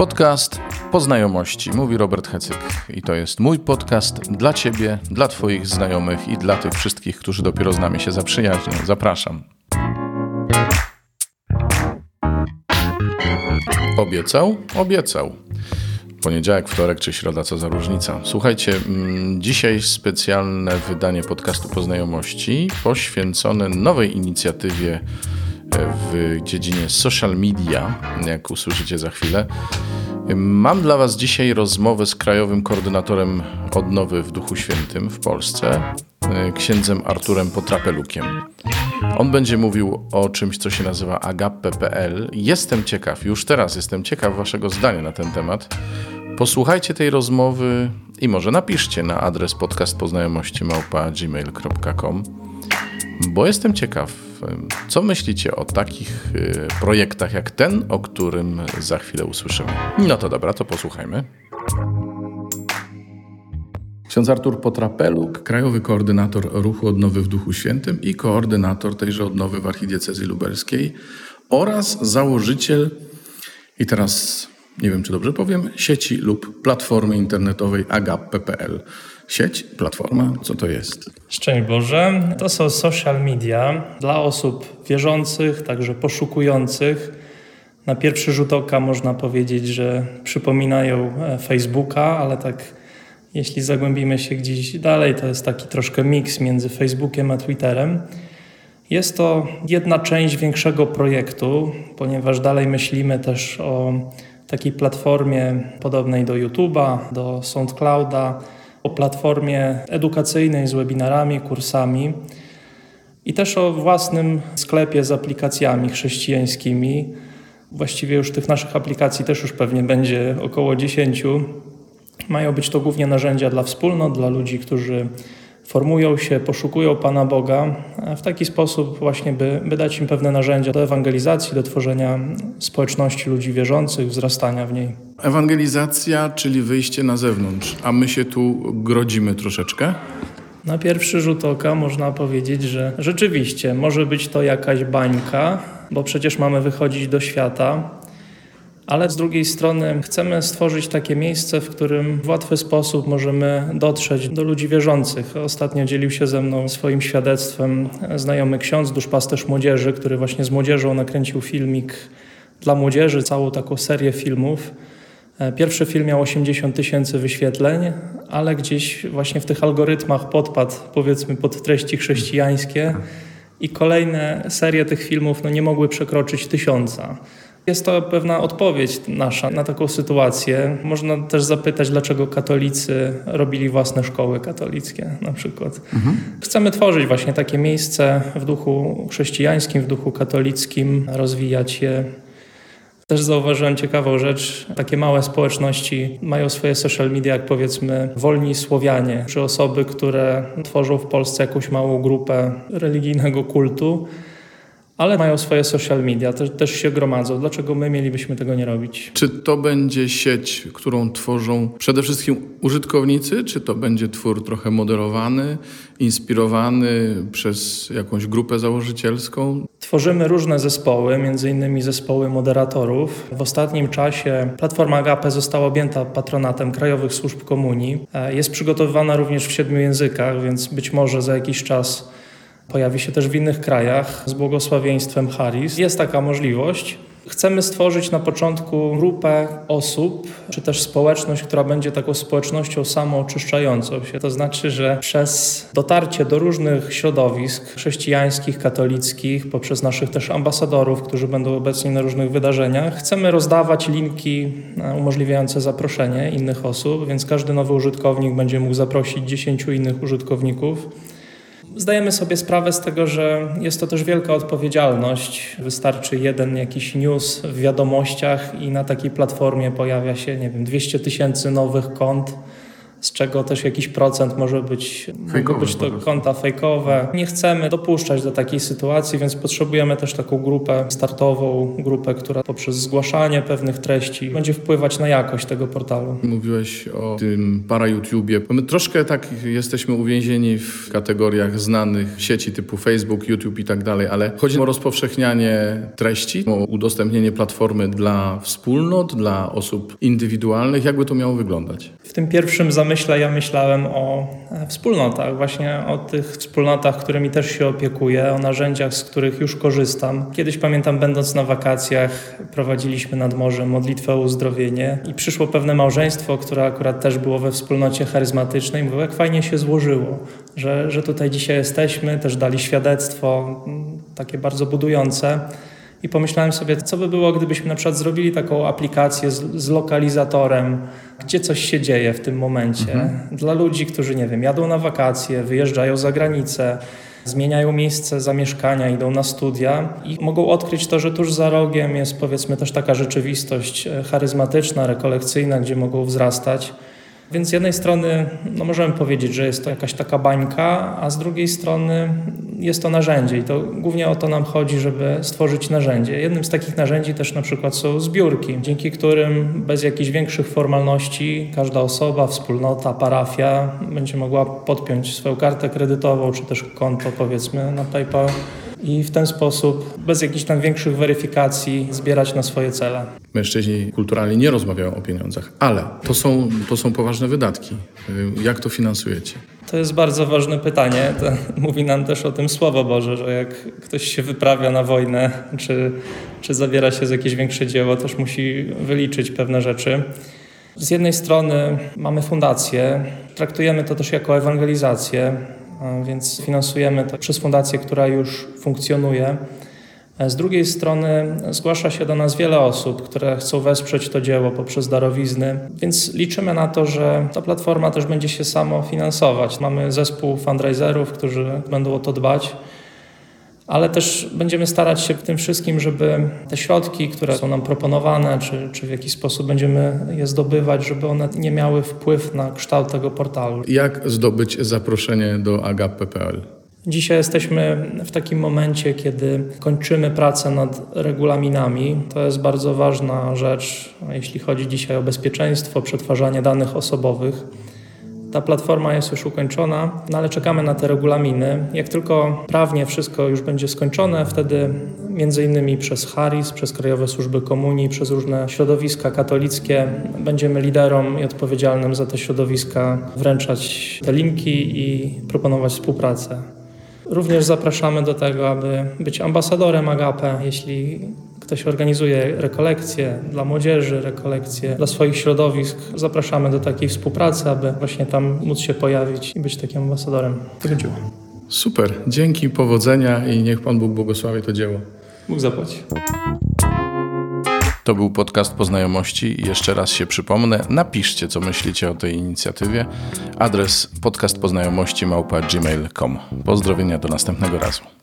Podcast Poznajomości, mówi Robert Hecyk. I to jest mój podcast dla Ciebie, dla Twoich znajomych i dla tych wszystkich, którzy dopiero z nami się zaprzyjaźnią. Zapraszam. Obiecał? Obiecał. Poniedziałek, wtorek czy środa, co za różnica. Słuchajcie, mm, dzisiaj specjalne wydanie podcastu Poznajomości poświęcone nowej inicjatywie w dziedzinie social media, jak usłyszycie za chwilę. Mam dla Was dzisiaj rozmowę z krajowym koordynatorem odnowy w Duchu Świętym w Polsce, księdzem Arturem Potrapelukiem. On będzie mówił o czymś, co się nazywa agape.pl. Jestem ciekaw, już teraz jestem ciekaw Waszego zdania na ten temat. Posłuchajcie tej rozmowy i może napiszcie na adres podcastpoznajomości.gmail.com bo jestem ciekaw, co myślicie o takich y, projektach jak ten, o którym za chwilę usłyszymy. No to dobra, to posłuchajmy. Ksiądz Artur Potrapeluk, krajowy koordynator ruchu odnowy w Duchu Świętym i koordynator tejże odnowy w archidiecezji lubelskiej oraz założyciel, i teraz nie wiem czy dobrze powiem, sieci lub platformy internetowej agap.pl. Sieć, platforma, co to jest? Szczęść Boże. To są social media dla osób wierzących, także poszukujących. Na pierwszy rzut oka można powiedzieć, że przypominają e, Facebooka, ale tak jeśli zagłębimy się gdzieś dalej, to jest taki troszkę miks między Facebookiem a Twitterem. Jest to jedna część większego projektu, ponieważ dalej myślimy też o takiej platformie podobnej do YouTube'a, do SoundClouda, o platformie edukacyjnej z webinarami, kursami i też o własnym sklepie z aplikacjami chrześcijańskimi. Właściwie już tych naszych aplikacji też już pewnie będzie około 10. Mają być to głównie narzędzia dla wspólnot, dla ludzi, którzy formują się, poszukują Pana Boga w taki sposób właśnie, by, by dać im pewne narzędzia do ewangelizacji, do tworzenia społeczności ludzi wierzących, wzrastania w niej. Ewangelizacja, czyli wyjście na zewnątrz, a my się tu grodzimy troszeczkę? Na pierwszy rzut oka można powiedzieć, że rzeczywiście może być to jakaś bańka, bo przecież mamy wychodzić do świata, ale z drugiej strony chcemy stworzyć takie miejsce, w którym w łatwy sposób możemy dotrzeć do ludzi wierzących. Ostatnio dzielił się ze mną swoim świadectwem znajomy ksiądz, duszpasterz młodzieży, który właśnie z młodzieżą nakręcił filmik dla młodzieży, całą taką serię filmów. Pierwszy film miał 80 tysięcy wyświetleń, ale gdzieś właśnie w tych algorytmach podpadł powiedzmy pod treści chrześcijańskie i kolejne serie tych filmów no, nie mogły przekroczyć tysiąca. Jest to pewna odpowiedź nasza na taką sytuację. Można też zapytać, dlaczego katolicy robili własne szkoły katolickie na przykład. Mhm. Chcemy tworzyć właśnie takie miejsce w duchu chrześcijańskim, w duchu katolickim, rozwijać je. Też zauważyłem ciekawą rzecz. Takie małe społeczności mają swoje social media, jak powiedzmy Wolni Słowianie, czy osoby, które tworzą w Polsce jakąś małą grupę religijnego kultu ale mają swoje social media, też, też się gromadzą. Dlaczego my mielibyśmy tego nie robić? Czy to będzie sieć, którą tworzą przede wszystkim użytkownicy, czy to będzie twór trochę moderowany, inspirowany przez jakąś grupę założycielską? Tworzymy różne zespoły, między innymi zespoły moderatorów. W ostatnim czasie platforma Agape została objęta patronatem Krajowych Służb Komunii. E, jest przygotowywana również w siedmiu językach, więc być może za jakiś czas Pojawi się też w innych krajach z błogosławieństwem Haris. Jest taka możliwość. Chcemy stworzyć na początku grupę osób, czy też społeczność, która będzie taką społecznością samooczyszczającą się. To znaczy, że przez dotarcie do różnych środowisk chrześcijańskich, katolickich, poprzez naszych też ambasadorów, którzy będą obecni na różnych wydarzeniach, chcemy rozdawać linki e, umożliwiające zaproszenie innych osób, więc każdy nowy użytkownik będzie mógł zaprosić 10 innych użytkowników. Zdajemy sobie sprawę z tego, że jest to też wielka odpowiedzialność. Wystarczy jeden jakiś news w wiadomościach i na takiej platformie pojawia się, nie wiem, 200 tysięcy nowych kont z czego też jakiś procent może być, mogą być to konta fejkowe. Nie chcemy dopuszczać do takiej sytuacji, więc potrzebujemy też taką grupę startową, grupę, która poprzez zgłaszanie pewnych treści będzie wpływać na jakość tego portalu. Mówiłeś o tym para YouTubie. My troszkę tak jesteśmy uwięzieni w kategoriach znanych sieci typu Facebook, YouTube i tak dalej, ale chodzi o rozpowszechnianie treści, o udostępnienie platformy dla wspólnot, dla osób indywidualnych. Jakby to miało wyglądać? W tym pierwszym zamyśle ja myślałem o e, wspólnotach, właśnie o tych wspólnotach, którymi też się opiekuję, o narzędziach, z których już korzystam. Kiedyś pamiętam, będąc na wakacjach, prowadziliśmy nad morzem modlitwę o uzdrowienie i przyszło pewne małżeństwo, które akurat też było we wspólnocie charyzmatycznej. Mówiło, jak fajnie się złożyło, że, że tutaj dzisiaj jesteśmy, też dali świadectwo takie bardzo budujące. I pomyślałem sobie, co by było, gdybyśmy na przykład zrobili taką aplikację z, z lokalizatorem, gdzie coś się dzieje w tym momencie. Mhm. Dla ludzi, którzy, nie wiem, jadą na wakacje, wyjeżdżają za granicę, zmieniają miejsce zamieszkania, idą na studia i mogą odkryć to, że tuż za rogiem jest powiedzmy też taka rzeczywistość e, charyzmatyczna, rekolekcyjna, gdzie mogą wzrastać. Więc z jednej strony no możemy powiedzieć, że jest to jakaś taka bańka, a z drugiej strony jest to narzędzie i to głównie o to nam chodzi, żeby stworzyć narzędzie. Jednym z takich narzędzi też na przykład są zbiórki, dzięki którym bez jakichś większych formalności każda osoba, wspólnota, parafia będzie mogła podpiąć swoją kartę kredytową czy też konto powiedzmy na PayPal i w ten sposób, bez jakichś tam większych weryfikacji, zbierać na swoje cele. Mężczyźni kulturalni nie rozmawiają o pieniądzach, ale to są, to są poważne wydatki. Jak to finansujecie? To jest bardzo ważne pytanie. To mówi nam też o tym Słowo Boże, że jak ktoś się wyprawia na wojnę, czy, czy zabiera się z jakieś większe dzieło, też musi wyliczyć pewne rzeczy. Z jednej strony mamy fundację, traktujemy to też jako ewangelizację więc finansujemy to przez fundację, która już funkcjonuje. Z drugiej strony zgłasza się do nas wiele osób, które chcą wesprzeć to dzieło poprzez darowizny, więc liczymy na to, że ta platforma też będzie się samo finansować. Mamy zespół fundraiserów, którzy będą o to dbać ale też będziemy starać się w tym wszystkim, żeby te środki, które są nam proponowane, czy, czy w jakiś sposób będziemy je zdobywać, żeby one nie miały wpływ na kształt tego portalu. Jak zdobyć zaproszenie do agape.pl? Dzisiaj jesteśmy w takim momencie, kiedy kończymy pracę nad regulaminami. To jest bardzo ważna rzecz, jeśli chodzi dzisiaj o bezpieczeństwo, przetwarzanie danych osobowych. Ta platforma jest już ukończona, no ale czekamy na te regulaminy. Jak tylko prawnie wszystko już będzie skończone, wtedy między innymi przez Haris, przez Krajowe Służby Komunii, przez różne środowiska katolickie będziemy liderom i odpowiedzialnym za te środowiska wręczać te linki i proponować współpracę. Również zapraszamy do tego, aby być ambasadorem Agape, jeśli Ktoś organizuje rekolekcje dla młodzieży, rekolekcje dla swoich środowisk. Zapraszamy do takiej współpracy, aby właśnie tam móc się pojawić i być takim ambasadorem tego dzieła. Super, dzięki, powodzenia i niech Pan Bóg błogosławi to dzieło. Bóg zapłaci. To był podcast Poznajomości. Jeszcze raz się przypomnę, napiszcie, co myślicie o tej inicjatywie. Adres podcastpoznajomości małpa gmail.com. Pozdrowienia do następnego razu.